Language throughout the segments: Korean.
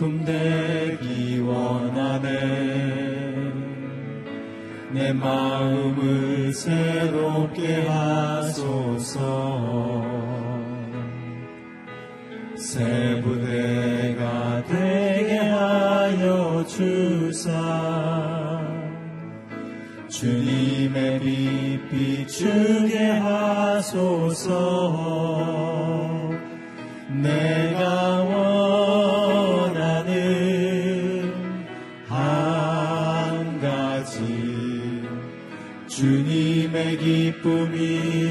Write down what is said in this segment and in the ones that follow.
기쁨 되기 원하네. 내 마음을 새 주님의 기쁨이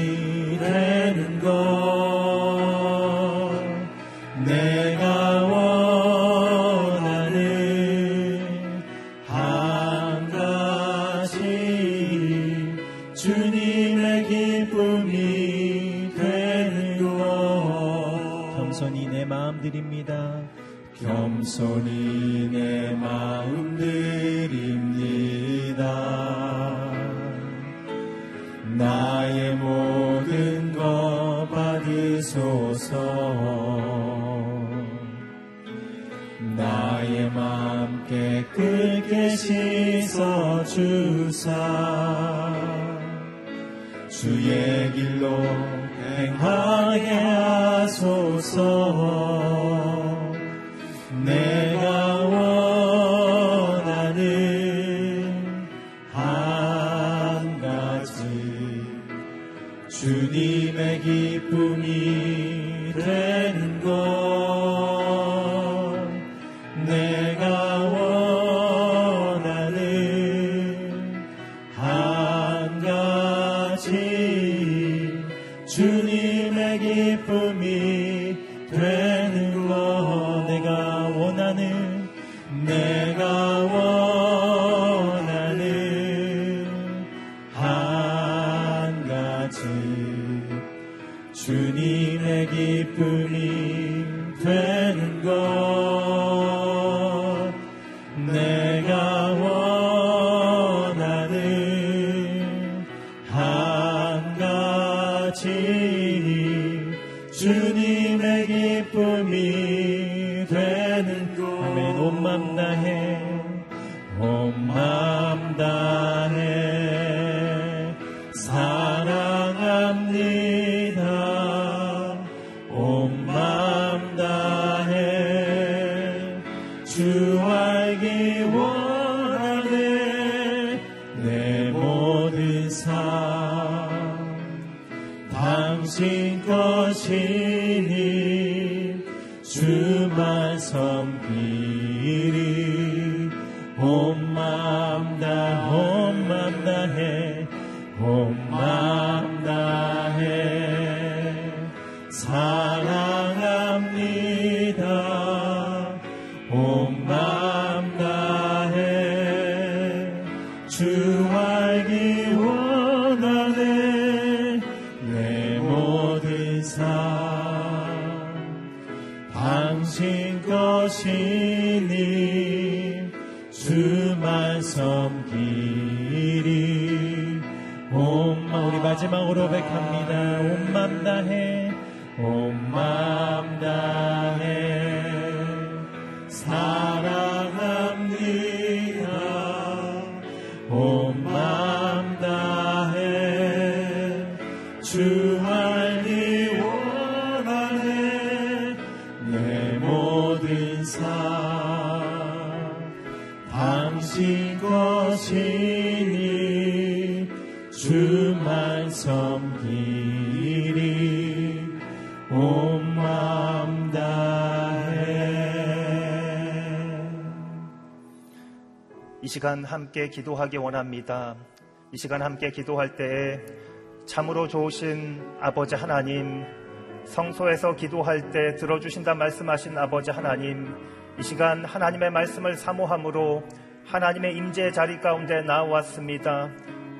되는 것 아멘. 온 마음 다해 온 마음 다해 당신 것이니 주만 섬기리 온 마음 우리 마지막으로 백합니다. 온 마음 다해 온 마음 다해 시간 함께 기도하기 원합니다. 이 시간 함께 기도할 때에 참으로 좋으신 아버지 하나님, 성소에서 기도할 때 들어주신다 말씀하신 아버지 하나님, 이 시간 하나님의 말씀을 사모함으로 하나님의 임재 자리 가운데 나왔습니다.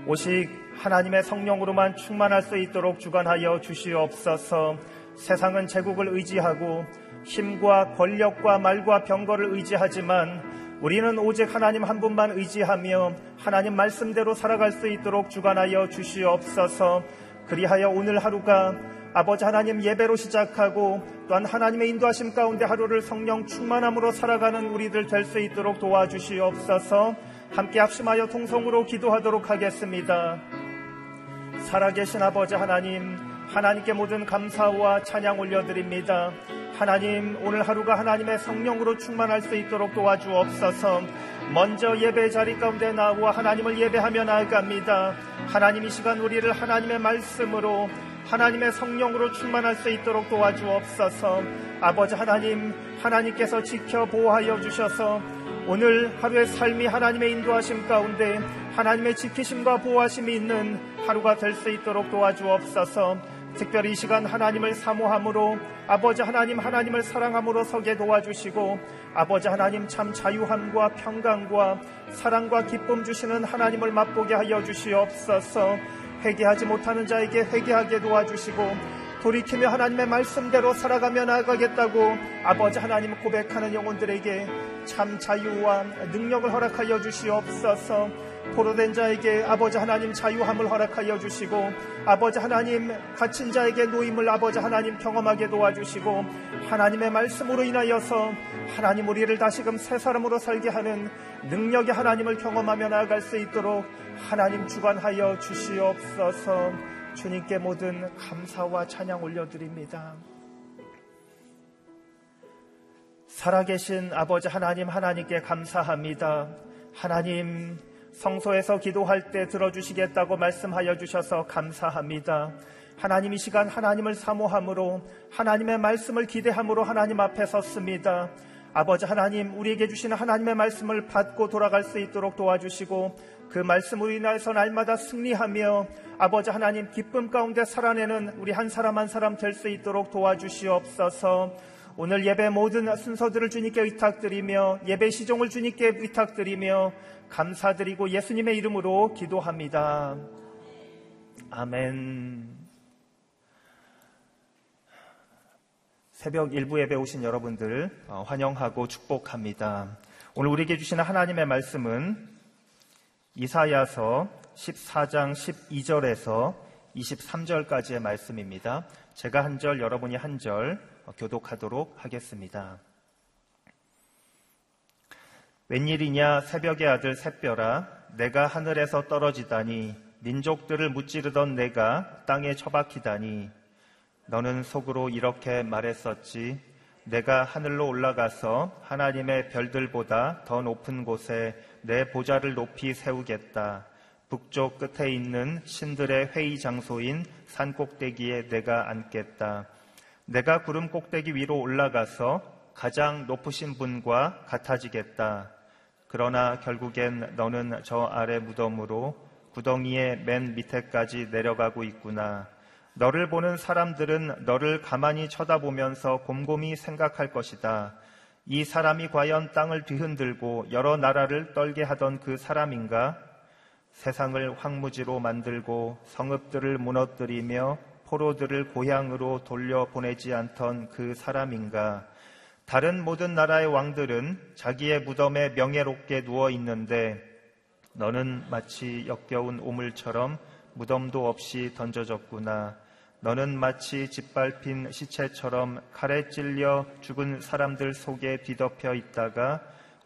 오직 하나님의 성령으로만 충만할 수 있도록 주관하여 주시옵소서. 세상은 제국을 의지하고 힘과 권력과 말과 병거를 의지하지만 우리는 오직 하나님 한 분만 의지하며 하나님 말씀대로 살아갈 수 있도록 주관하여 주시옵소서. 그리하여 오늘 하루가 아버지 하나님 예배로 시작하고 또한 하나님의 인도하심 가운데 하루를 성령 충만함으로 살아가는 우리들 될 수 있도록 도와주시옵소서 함께 합심하여 통성으로 기도하도록 하겠습니다. 살아계신 아버지 하나님, 하나님께 모든 감사와 찬양 올려드립니다. 하나님, 오늘 하루가 하나님의 성령으로 충만할 수 있도록 도와주옵소서. 먼저 예배 자리 가운데 나와 하나님을 예배하며 나아갑니다. 하나님 이 시간 우리를 하나님의 말씀으로 하나님의 성령으로 충만할 수 있도록 도와주옵소서. 아버지 하나님, 하나님께서 지켜 보호하여 주셔서 오늘 하루의 삶이 하나님의 인도하심 가운데 하나님의 지키심과 보호하심이 있는 하루가 될 수 있도록 도와주옵소서. 특별히 이 시간 하나님을 사모함으로 아버지 하나님 하나님을 사랑함으로 서게 도와주시고 아버지 하나님 참 자유함과 평강과 사랑과 기쁨 주시는 하나님을 맛보게 하여 주시옵소서. 회개하지 못하는 자에게 회개하게 도와주시고 돌이키며 하나님의 말씀대로 살아가며 나아가겠다고 아버지 하나님 고백하는 영혼들에게 참 자유와 능력을 허락하여 주시옵소서 포로된 자에게 아버지 하나님 자유함을 허락하여 주시고 아버지 하나님 갇힌 자에게 노임을 아버지 하나님 경험하게 도와주시고 하나님의 말씀으로 인하여서 하나님 우리를 다시금 새 사람으로 살게 하는 능력의 하나님을 경험하며 나아갈 수 있도록 하나님 주관하여 주시옵소서 주님께 모든 감사와 찬양 올려드립니다. 살아계신 아버지 하나님 하나님께 감사합니다. 하나님 성소에서 기도할 때 들어주시겠다고 말씀하여 주셔서 감사합니다. 하나님 이 시간 하나님을 사모함으로 하나님의 말씀을 기대함으로 하나님 앞에 섰습니다. 아버지 하나님 우리에게 주시는 하나님의 말씀을 받고 돌아갈 수 있도록 도와주시고 그 말씀으로 인하여서 날마다 승리하며 아버지 하나님 기쁨 가운데 살아내는 우리 한 사람 한 사람 될 수 있도록 도와주시옵소서. 오늘 예배 모든 순서들을 주님께 의탁드리며 예배 시종을 주님께 의탁드리며 감사드리고 예수님의 이름으로 기도합니다. 아멘. 새벽 일부 예배 오신 여러분들 어, 환영하고 축복합니다. 오늘 우리에게 주시는 하나님의 말씀은 이사야서 14장 12절에서 23절까지의 말씀입니다. 제가 한 절, 여러분이 한 절 교독하도록 하겠습니다. 웬일이냐 새벽의 아들 샛별아 내가 하늘에서 떨어지다니 민족들을 무찌르던 내가 땅에 처박히다니 너는 속으로 이렇게 말했었지 내가 하늘로 올라가서 하나님의 별들보다 더 높은 곳에 내 보좌를 높이 세우겠다. 북쪽 끝에 있는 신들의 회의 장소인 산 꼭대기에 내가 앉겠다. 내가 구름 꼭대기 위로 올라가서 가장 높으신 분과 같아지겠다. 그러나 결국엔 너는 저 아래 무덤으로 구덩이의 맨 밑에까지 내려가고 있구나. 너를 보는 사람들은 너를 가만히 쳐다보면서 곰곰이 생각할 것이다. 이 사람이 과연 땅을 뒤흔들고 여러 나라를 떨게 하던 그 사람인가? 세상을 황무지로 만들고 성읍들을 무너뜨리며 포로들을 고향으로 돌려보내지 않던 그 사람인가? 다른 모든 나라의 왕들은 자기의 무덤에 명예롭게 누워 있는데 너는 마치 역겨운 오물처럼 무덤도 없이 던져졌구나. 너는 마치 짓밟힌 시체처럼 칼에 찔려 죽은 사람들 속에 뒤덮여 있다가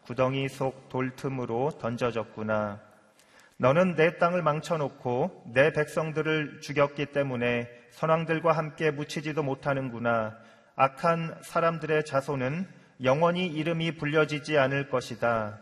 구덩이 속 돌틈으로 던져졌구나. 너는 내 땅을 망쳐놓고 내 백성들을 죽였기 때문에 선왕들과 함께 묻히지도 못하는구나. 악한 사람들의 자손은 영원히 이름이 불려지지 않을 것이다.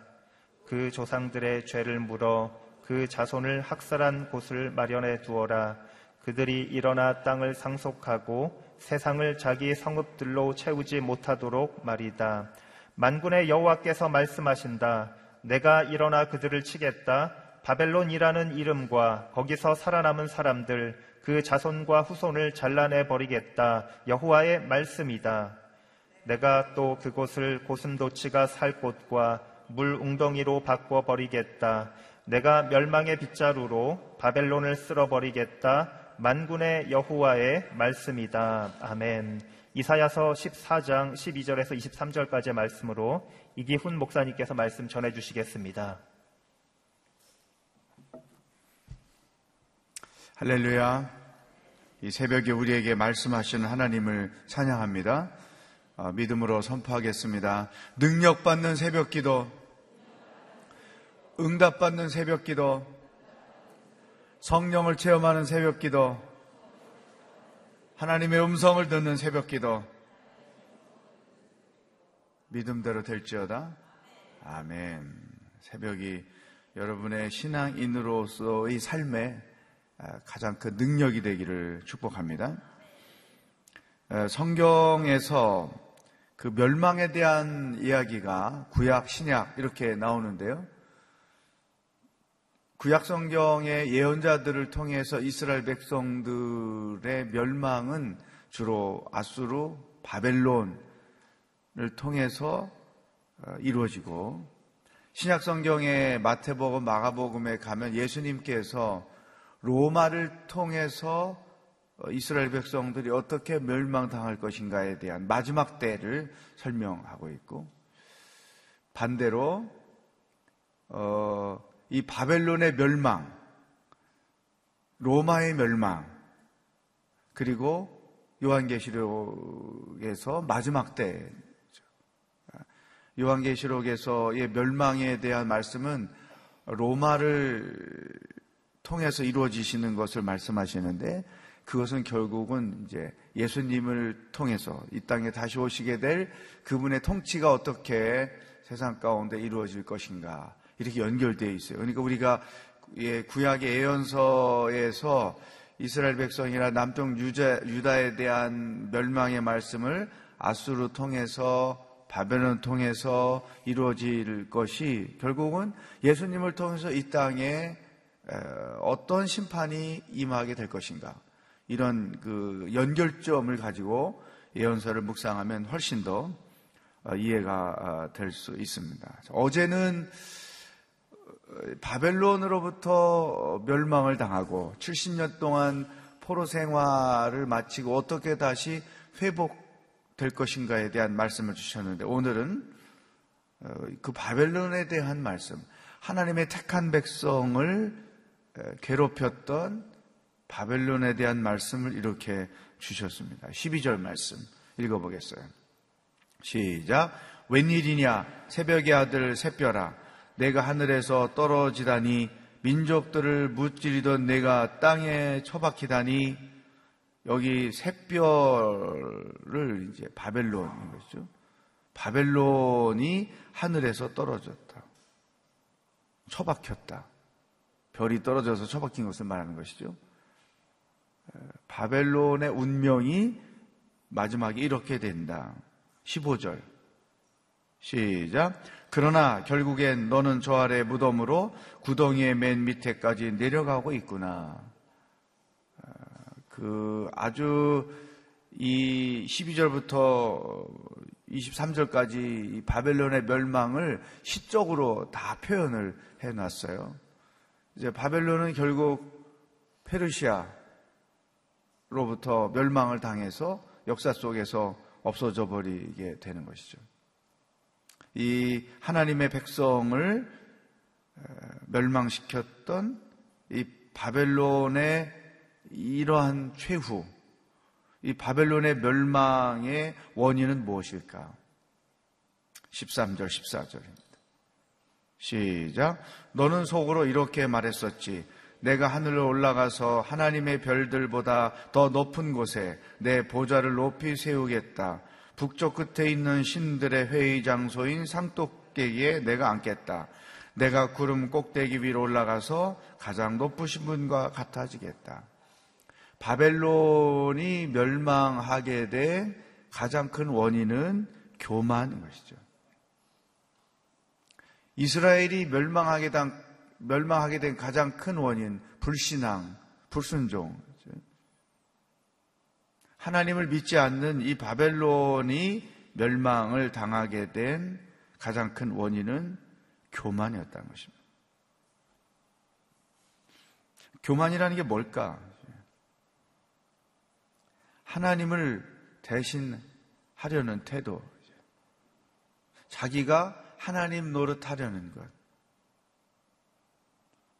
그 조상들의 죄를 물어 그 자손을 학살한 곳을 마련해 두어라. 그들이 일어나 땅을 상속하고 세상을 자기 성읍들로 채우지 못하도록 말이다. 만군의 여호와께서 말씀하신다. 내가 일어나 그들을 치겠다. 바벨론이라는 이름과 거기서 살아남은 사람들 그 자손과 후손을 잘라내 버리겠다. 여호와의 말씀이다. 내가 또 그곳을 고슴도치가 살 곳과 물 웅덩이로 바꿔 버리겠다. 내가 멸망의 빗자루로 바벨론을 쓸어 버리겠다. 만군의 여호와의 말씀이다. 아멘. 이사야서 14장 12절에서 23절까지의 말씀으로 이기훈 목사님께서 말씀 전해 주시겠습니다. 할렐루야. 이 새벽에 우리에게 말씀하시는 하나님을 찬양합니다. 어, 믿음으로 선포하겠습니다. 능력받는 새벽 기도, 응답받는 새벽 기도, 성령을 체험하는 새벽 기도, 하나님의 음성을 듣는 새벽 기도, 믿음대로 될지어다. 아멘. 새벽이 여러분의 신앙인으로서의 삶에 아, 가장 큰 능력이 되기를 축복합니다. 성경에서 그 멸망에 대한 이야기가 구약, 신약 이렇게 나오는데요. 구약 성경의 예언자들을 통해서 이스라엘 백성들의 멸망은 주로 아수르, 바벨론을 통해서 어, 이루어지고 신약 성경의 마태복음, 마가복음에 가면 예수님께서 로마를 통해서 어, 이스라엘 백성들이 어떻게 멸망당할 것인가에 대한 마지막 때를 설명하고 있고 반대로 어, 이 바벨론의 멸망, 로마의 멸망, 그리고 요한계시록에서 마지막 때 요한계시록에서의 멸망에 대한 말씀은 로마를 통해서 이루어지시는 것을 말씀하시는데 그것은 결국은 이제 예수님을 통해서 이 땅에 다시 오시게 될 그분의 통치가 어떻게 세상 가운데 이루어질 것인가 이렇게 연결되어 있어요. 그러니까 우리가 예, 구약의 예언서에서 이스라엘 백성이나 남쪽 유자, 유다 에 대한 멸망의 말씀을 아수르 통해서 바벨론 통해서 이루어질 것이 결국은 예수님을 통해서 이 땅에 어떤 심판이 임하게 될 것인가 이런 그 연결점을 가지고 예언서를 묵상하면 훨씬 더 어, 이해가 어, 될수 있습니다. 어제는 바벨론으로부터 멸망을 당하고 70년 동안 포로 생활을 마치고 어떻게 다시 회복될 것인가에 대한 말씀을 주셨는데 오늘은 어, 그 바벨론에 대한 말씀, 하나님의 택한 백성을 괴롭혔던 바벨론에 대한 말씀을 이렇게 주셨습니다. 12절 말씀 읽어보겠어요. 시작. 웬일이냐 새벽의 아들 새별아 내가 하늘에서 떨어지다니 민족들을 무찌르던 내가 땅에 처박히다니 여기 새별을 이제 바벨론인 것이죠. 바벨론이 하늘에서 떨어졌다. 처박혔다. 별이 떨어져서 처박힌 것을 말하는 것이죠. 바벨론의 운명이 마지막에 이렇게 된다. 15절. 시작. 그러나 결국엔 너는 저 아래 무덤으로 구덩이의 맨 밑에까지 내려가고 있구나. 그 아주 이 12절부터 23절까지 바벨론의 멸망을 시적으로 다 표현을 해 놨어요. 이제 바벨론은 결국 페르시아로부터 멸망을 당해서 역사 속에서 없어져 버리게 되는 것이죠. 이 하나님의 백성을 멸망시켰던 이 바벨론의 이러한 최후, 이 바벨론의 멸망의 원인은 무엇일까? 13절, 14절입니다. 시작. 너는 속으로 이렇게 말했었지. 내가 하늘로 올라가서 하나님의 별들보다 더 높은 곳에 내 보좌를 높이 세우겠다. 북쪽 끝에 있는 신들의 회의 장소인 상독계기에 내가 앉겠다. 내가 구름 꼭대기 위로 올라가서 가장 높으신 분과 같아지겠다. 바벨론이 멸망하게 된 가장 큰 원인은 교만인 것이죠. 이스라엘이 멸망하게 된, 멸망하게 된 가장 큰 원인, 불신앙, 불순종. 하나님을 믿지 않는 이 바벨론이 멸망을 당하게 된 가장 큰 원인은 교만이었다는 것입니다. 교만이라는 게 뭘까? 하나님을 대신하려는 태도. 자기가 하나님 노릇하려는 것.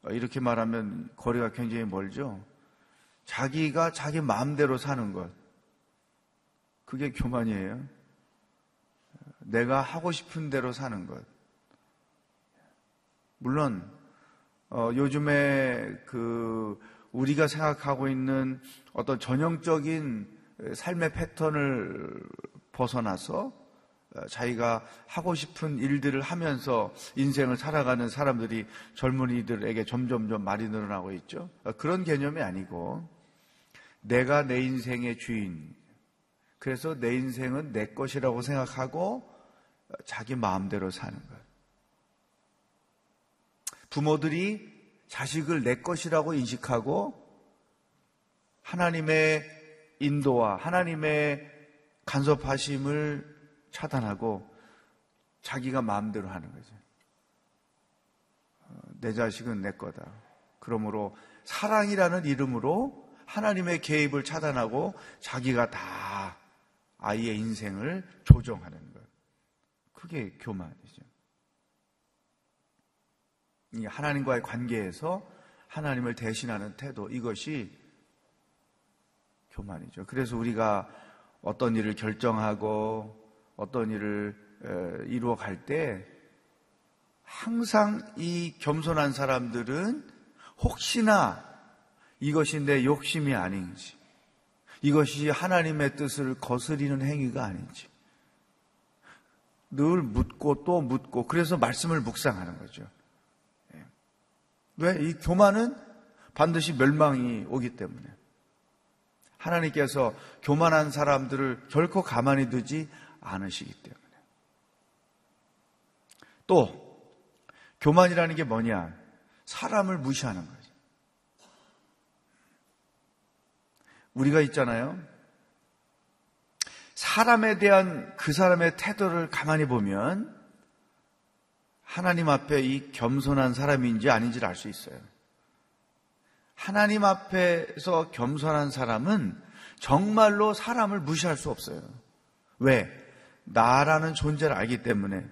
어, 이렇게 말하면 거리가 굉장히 멀죠. 자기가 자기 마음대로 사는 것. 그게 교만이에요. 내가 하고 싶은 대로 사는 것. 물론, 어, 요즘에 그, 우리가 생각하고 있는 어떤 전형적인 삶의 패턴을 벗어나서 어, 자기가 하고 싶은 일들을 하면서 인생을 살아가는 사람들이 젊은이들에게 점점점 많이 늘어나고 있죠. 어, 그런 개념이 아니고 내가 내 인생의 주인. 그래서 내 인생은 내 것이라고 생각하고 어, 자기 마음대로 사는 것. 부모들이 자식을 내 것이라고 인식하고 하나님의 인도와 하나님의 간섭하심을 차단하고 자기가 마음대로 하는 거죠. 어, 내 자식은 내 거다. 그러므로 사랑이라는 이름으로 하나님의 개입을 차단하고 자기가 다 아이의 인생을 조정하는 것. 그게 교만이죠. 이 하나님과의 관계에서 하나님을 대신하는 태도, 이것이 교만이죠. 그래서 우리가 어떤 일을 결정하고 어떤 일을 이루어 갈 때 항상 이 겸손한 사람들은 혹시나 이것이 내 욕심이 아닌지, 이것이 하나님의 뜻을 거스리는 행위가 아닌지, 늘 묻고 또 묻고, 그래서 말씀을 묵상하는 거죠. 예. 왜? 이 교만은 반드시 멸망이 오기 때문에. 하나님께서 교만한 사람들을 결코 가만히 두지 않으시기 때문에. 또, 교만이라는 게 뭐냐? 사람을 무시하는 거죠. 우리가 있잖아요. 사람에 대한 그 사람의 태도를 가만히 보면 하나님 앞에 이 겸손한 사람인지 아닌지를 알 수 있어요. 하나님 앞에서 겸손한 사람은 정말로 사람을 무시할 수 없어요. 왜? 나라는 존재를 알기 때문에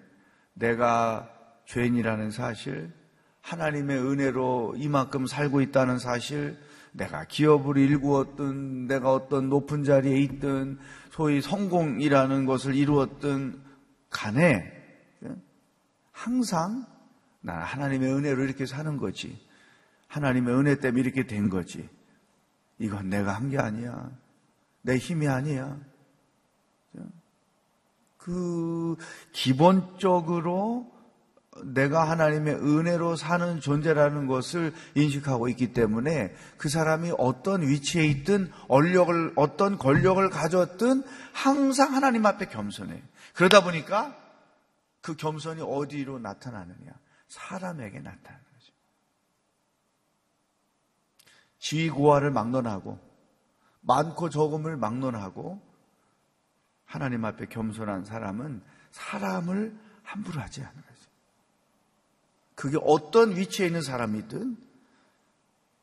내가 죄인이라는 사실, 하나님의 은혜로 이만큼 살고 있다는 사실, 내가 기업을 일구었든, 내가 어떤 높은 자리에 있든, 소위 성공이라는 것을 이루었든 간에, 항상 나 하나님의 은혜로 이렇게 사는 거지. 하나님의 은혜 때문에 이렇게 된 거지. 이건 내가 한 게 아니야. 내 힘이 아니야. 그 기본적으로 내가 하나님의 은혜로 사는 존재라는 것을 인식하고 있기 때문에 그 사람이 어떤 위치에 있든 권력을 어떤 권력을 가졌든 항상 하나님 앞에 겸손해. 그러다 보니까 그 겸손이 어디로 나타나느냐? 사람에게 나타나는 거죠. 지위 고하를 막론하고 많고 적음을 막론하고 하나님 앞에 겸손한 사람은 사람을 함부로 하지 않는 거죠. 그게 어떤 위치에 있는 사람이든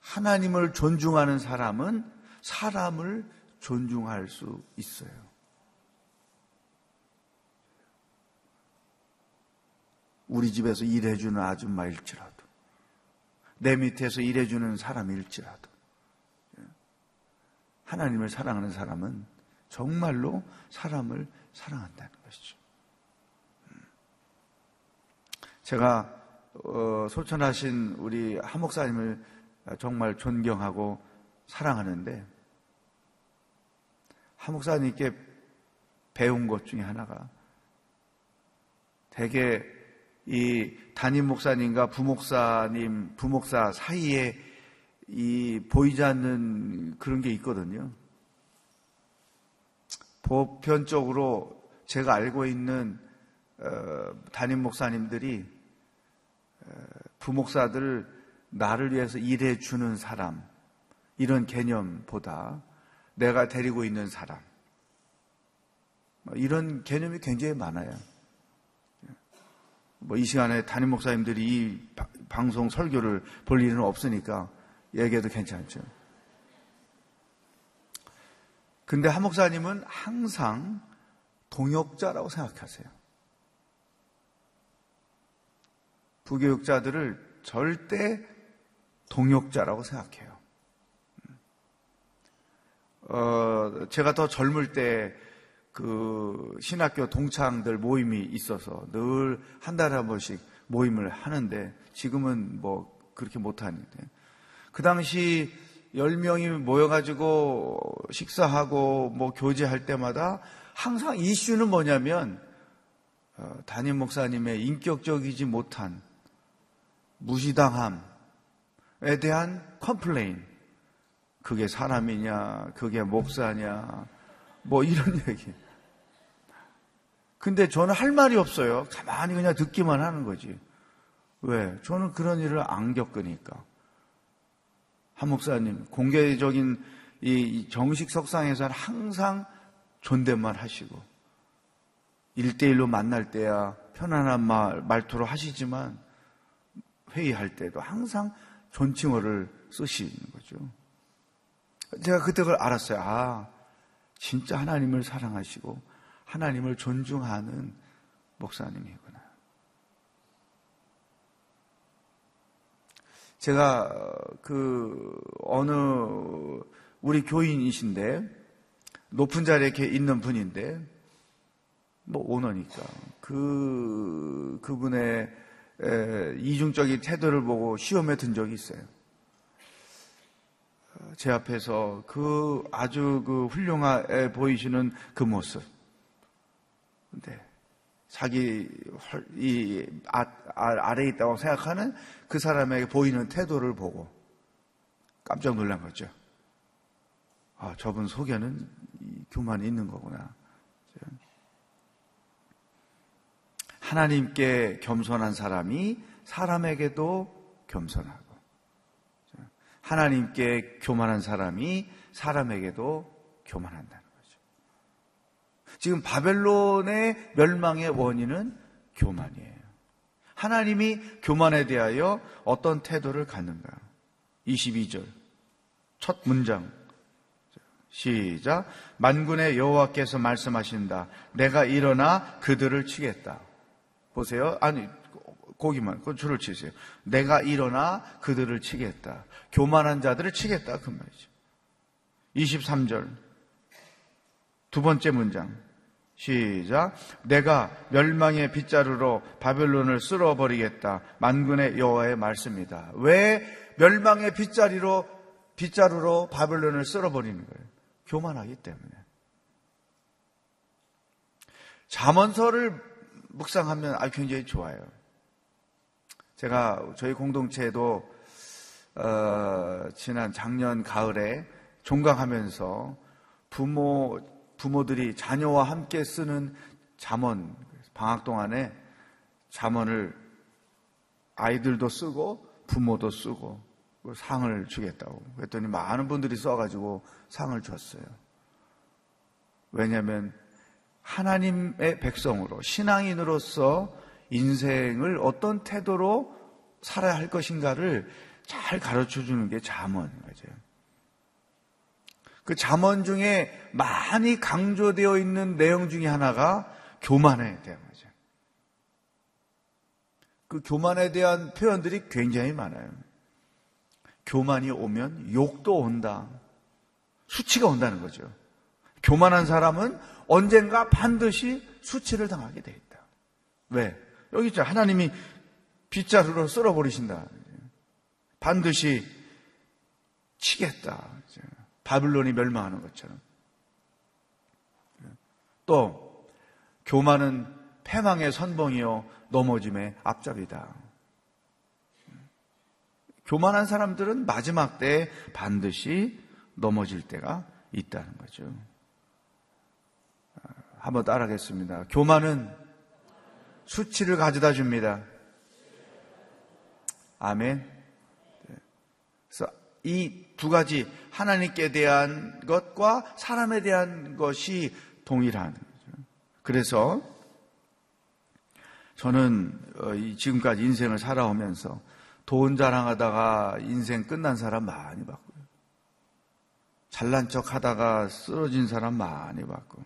하나님을 존중하는 사람은 사람을 존중할 수 있어요. 우리 집에서 일해주는 아줌마일지라도, 내 밑에서 일해주는 사람일지라도, 하나님을 사랑하는 사람은 정말로 사람을 사랑한다는 것이죠. 음. 제가 어, 소천하신 우리 하 목사님을 정말 존경하고 사랑하는데 하 목사님께 배운 것 중에 하나가 대개 이 담임 목사님과 부목사님, 부목사 사이에 이 보이지 않는 그런 게 있거든요. 보편적으로 제가 알고 있는 어, 담임 목사님들이 어, 부목사들 나를 위해서 일해 주는 사람 이런 개념보다 내가 데리고 있는 사람 뭐 이런 개념이 굉장히 많아요. 뭐 이 시간에 담임 목사님들이 이 방송 설교를 볼 일은 없으니까 얘기해도 괜찮죠. 근데 한 목사님은 항상 동역자라고 생각하세요. 부교육자들을 절대 동역자라고 생각해요. 어, 제가 더 젊을 때 그 신학교 동창들 모임이 있어서 늘 한 달에 한 번씩 모임을 하는데 지금은 뭐 그렇게 못하는데 그 당시 10명이 모여가지고 식사하고 뭐 교제할 때마다 항상 이슈는 뭐냐면 어, 담임 목사님의 인격적이지 못한 무시당함에 대한 complain. 그게 사람이냐, 그게 목사냐, 뭐 이런 얘기. 근데 저는 할 말이 없어요. 가만히 그냥 듣기만 하는 거지. 왜? 저는 그런 일을 안 겪으니까. 한 목사님, 공개적인 이 정식 석상에서는 항상 존댓말 하시고, 일대일로 만날 때야 편안한 말, 말투로 하시지만, 회의할 때도 항상 존칭어를 쓰시는 거죠. 제가 그때 그걸 알았어요. 아, 진짜 하나님을 사랑하시고 하나님을 존중하는 목사님이구나. 제가 그 어느 우리 교인이신데 높은 자리에 있는 분인데 뭐 오너니까 그 그분의 이중적인 태도를 보고 시험에 든 적이 있어요. 제 앞에서 그 아주 그 훌륭해 보이시는 그 모습. 근데 자기 이 아, 아, 래에 있다고 생각하는 그 사람에게 보이는 태도를 보고 깜짝 놀란 거죠. 아, 저분 속에는 교만이 있는 거구나. 하나님께 겸손한 사람이 사람에게도 겸손하고 하나님께 교만한 사람이 사람에게도 교만한다는 거죠. 지금 바벨론의 멸망의 원인은 교만이에요. 하나님이 교만에 대하여 어떤 태도를 갖는가? 22절 첫 문장 시작 만군의 여호와께서 말씀하신다. 내가 일어나 그들을 치겠다. 보세요. 아니, 고기만, 그 줄을 치세요. 내가 일어나 그들을 치겠다. 교만한 자들을 치겠다. 그 말이죠. 23절. 두 번째 문장. 시작. 내가 멸망의 빗자루로 바벨론을 쓸어버리겠다. 만군의 여호와의 말씀이다. 왜 멸망의 빗자루로 빗자루로 바벨론을 쓸어버리는 거예요? 교만하기 때문에. 잠언서를 묵상하면 아 굉장히 좋아요. 제가 저희 공동체에도 어, 지난 작년 가을에 종강하면서 부모 부모들이 자녀와 함께 쓰는 잠언 방학 동안에 잠언을 아이들도 쓰고 부모도 쓰고 상을 주겠다고 그랬더니 많은 분들이 써가지고 상을 줬어요. 왜냐하면 하나님의 백성으로 신앙인으로서 인생을 어떤 태도로 살아야 할 것인가를 잘 가르쳐 주는 게 잠언인 거죠. 그 잠언 중에 많이 강조되어 있는 내용 중에 하나가 교만에 대한 거죠. 그 교만에 대한 표현들이 굉장히 많아요. 교만이 오면 욕도 온다. 수치가 온다는 거죠. 교만한 사람은 언젠가 반드시 수치를 당하게 돼 있다. 왜? 여기 있죠. 하나님이 빗자루로 쓸어버리신다. 반드시 치겠다. 바빌론이 멸망하는 것처럼. 또, 교만은 패망의 선봉이요, 넘어짐의 앞잡이다. 교만한 사람들은 마지막 때에 반드시 넘어질 때가 있다는 거죠. 한번 따라하겠습니다. 교만은 수치를 가져다 줍니다. 아멘. 네. 그래서 이 두 가지 하나님께 대한 것과 사람에 대한 것이 동일한 거죠. 그래서 저는 어, 지금까지 인생을 살아오면서 돈 자랑하다가 인생 끝난 사람 많이 봤고요. 잘난 척 하다가 쓰러진 사람 많이 봤고.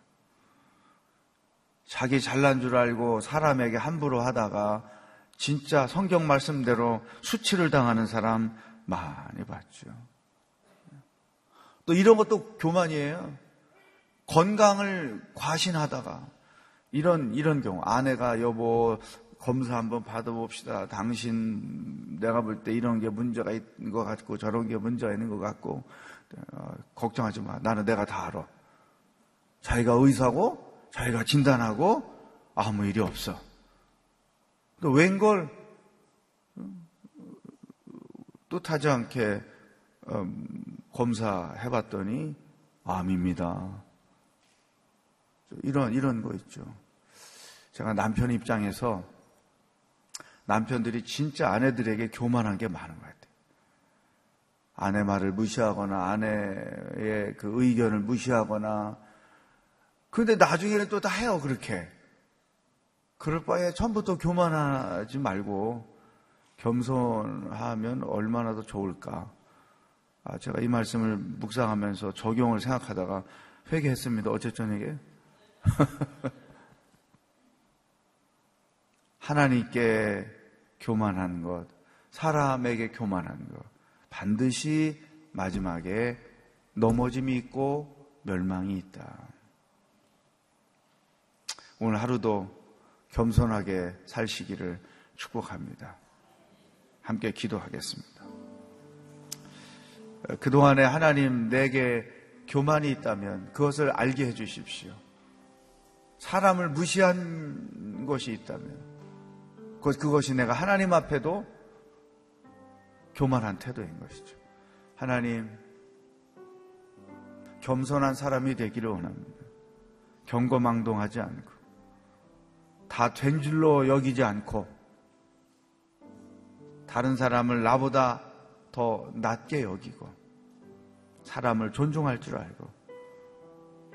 자기 잘난 줄 알고 사람에게 함부로 하다가 진짜 성경 말씀대로 수치를 당하는 사람 많이 봤죠. 또 이런 것도 교만이에요. 건강을 과신하다가 이런 이런 경우 아내가 여보 검사 한번 받아봅시다. 당신 내가 볼 때 이런 게 문제가 있는 것 같고 저런 게 문제가 있는 것 같고 어, 걱정하지 마. 나는 내가 다 알아. 자기가 의사고 자기가 진단하고 아무 일이 없어. 또 웬걸 뜻하지 않게 음, 검사해 봤더니 암입니다. 이런 이런 거 있죠. 제가 남편 입장에서 남편들이 진짜 아내들에게 교만한 게 많은 것 같아요. 아내 말을 무시하거나 아내의 그 의견을 무시하거나 근데 나중에는 또 다 해요 그렇게 그럴 바에 처음부터 교만하지 말고 겸손하면 얼마나 더 좋을까 아, 제가 이 말씀을 묵상하면서 적용을 생각하다가 회개했습니다 저녁에 하나님께 교만한 것, 사람에게 교만한 것, 반드시 마지막에 넘어짐이 있고 멸망이 있다. 오늘 하루도 겸손하게 살시기를 축복합니다. 함께 기도하겠습니다. 그동안에 하나님 내게 교만이 있다면 그것을 알게 해 주십시오. 사람을 무시한 것이 있다면 그것이 내가 하나님 앞에도 교만한 태도인 것이죠. 하나님, 겸손한 사람이 되기를 원합니다. 경거망동하지 않고, 다 된 줄로 여기지 않고, 다른 사람을 나보다 더 낮게 여기고, 사람을 존중할 줄 알고,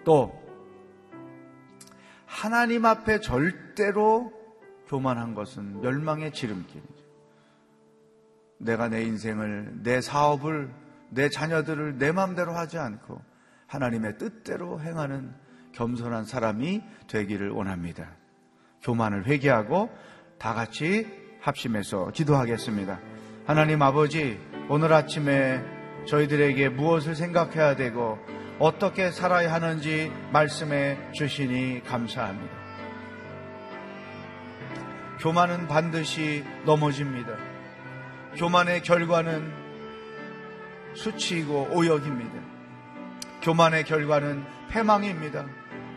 또, 하나님 앞에 절대로 교만한 것은 멸망의 지름길이죠. 내가 내 인생을, 내 사업을, 내 자녀들을 내 마음대로 하지 않고 하나님의 뜻대로 행하는 겸손한 사람이 되기를 원합니다. 교만을 회개하고 다 같이 합심해서 기도하겠습니다. 하나님 아버지, 오늘 아침에 저희들에게 무엇을 생각해야 되고 어떻게 살아야 하는지 말씀해 주시니 감사합니다. 교만은 반드시 넘어집니다. 교만의 결과는 수치이고 오역입니다. 교만의 결과는 패망입니다.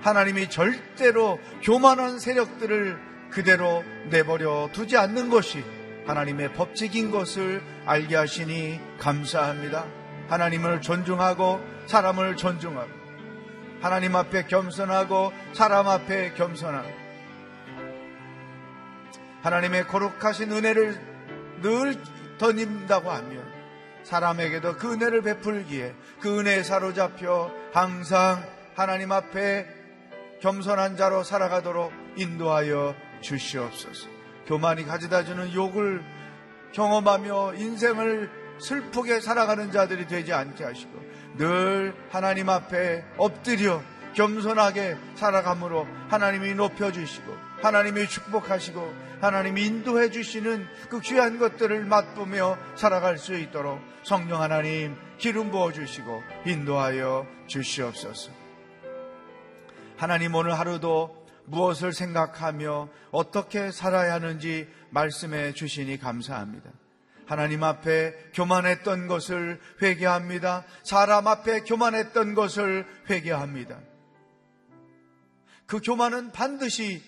하나님이 절대로 교만한 세력들을 그대로 내버려 두지 않는 것이 하나님의 법칙인 것을 알게 하시니 감사합니다. 하나님을 존중하고 사람을 존중하고 하나님 앞에 겸손하고 사람 앞에 겸손하고 하나님의 거룩하신 은혜를 늘 덧입는다고 하면 사람에게도 그 은혜를 베풀기에 그 은혜에 사로잡혀 항상 하나님 앞에 겸손한 자로 살아가도록 인도하여 주시옵소서. 교만이 가져다 주는 욕을 경험하며 인생을 슬프게 살아가는 자들이 되지 않게 하시고 늘 하나님 앞에 엎드려 겸손하게 살아감으로 하나님이 높여주시고 하나님이 축복하시고 하나님이 인도해 주시는 그 귀한 것들을 맛보며 살아갈 수 있도록 성령 하나님 기름 부어 주시고 인도하여 주시옵소서. 하나님 오늘 하루도 무엇을 생각하며 어떻게 살아야 하는지 말씀해 주시니 감사합니다. 하나님 앞에 교만했던 것을 회개합니다. 사람 앞에 교만했던 것을 회개합니다. 그 교만은 반드시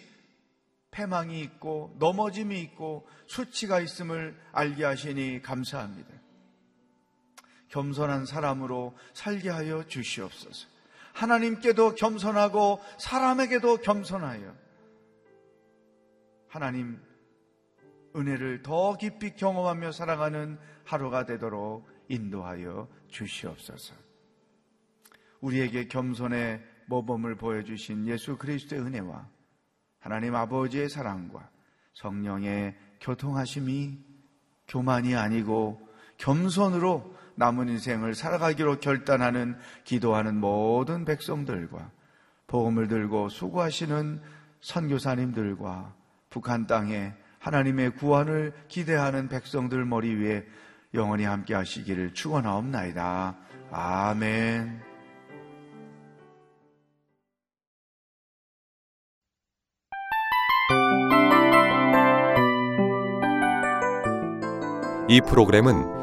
패망이 있고 넘어짐이 있고 수치가 있음을 알게 하시니 감사합니다. 겸손한 사람으로 살게 하여 주시옵소서. 하나님께도 겸손하고 사람에게도 겸손하여 하나님 은혜를 더 깊이 경험하며 살아가는 하루가 되도록 인도하여 주시옵소서. 우리에게 겸손의 모범을 보여주신 예수 그리스도의 은혜와 하나님 아버지의 사랑과 성령의 교통하심이 교만이 아니고 겸손으로 남은 인생을 살아가기로 결단하는 기도하는 모든 백성들과 복음을 들고 수고하시는 선교사님들과 북한 땅에 하나님의 구원을 기대하는 백성들 머리 위에 영원히 함께 하시기를 축원하옵나이다. 아멘. 이 프로그램은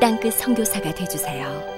땅끝 성교사가 되주세요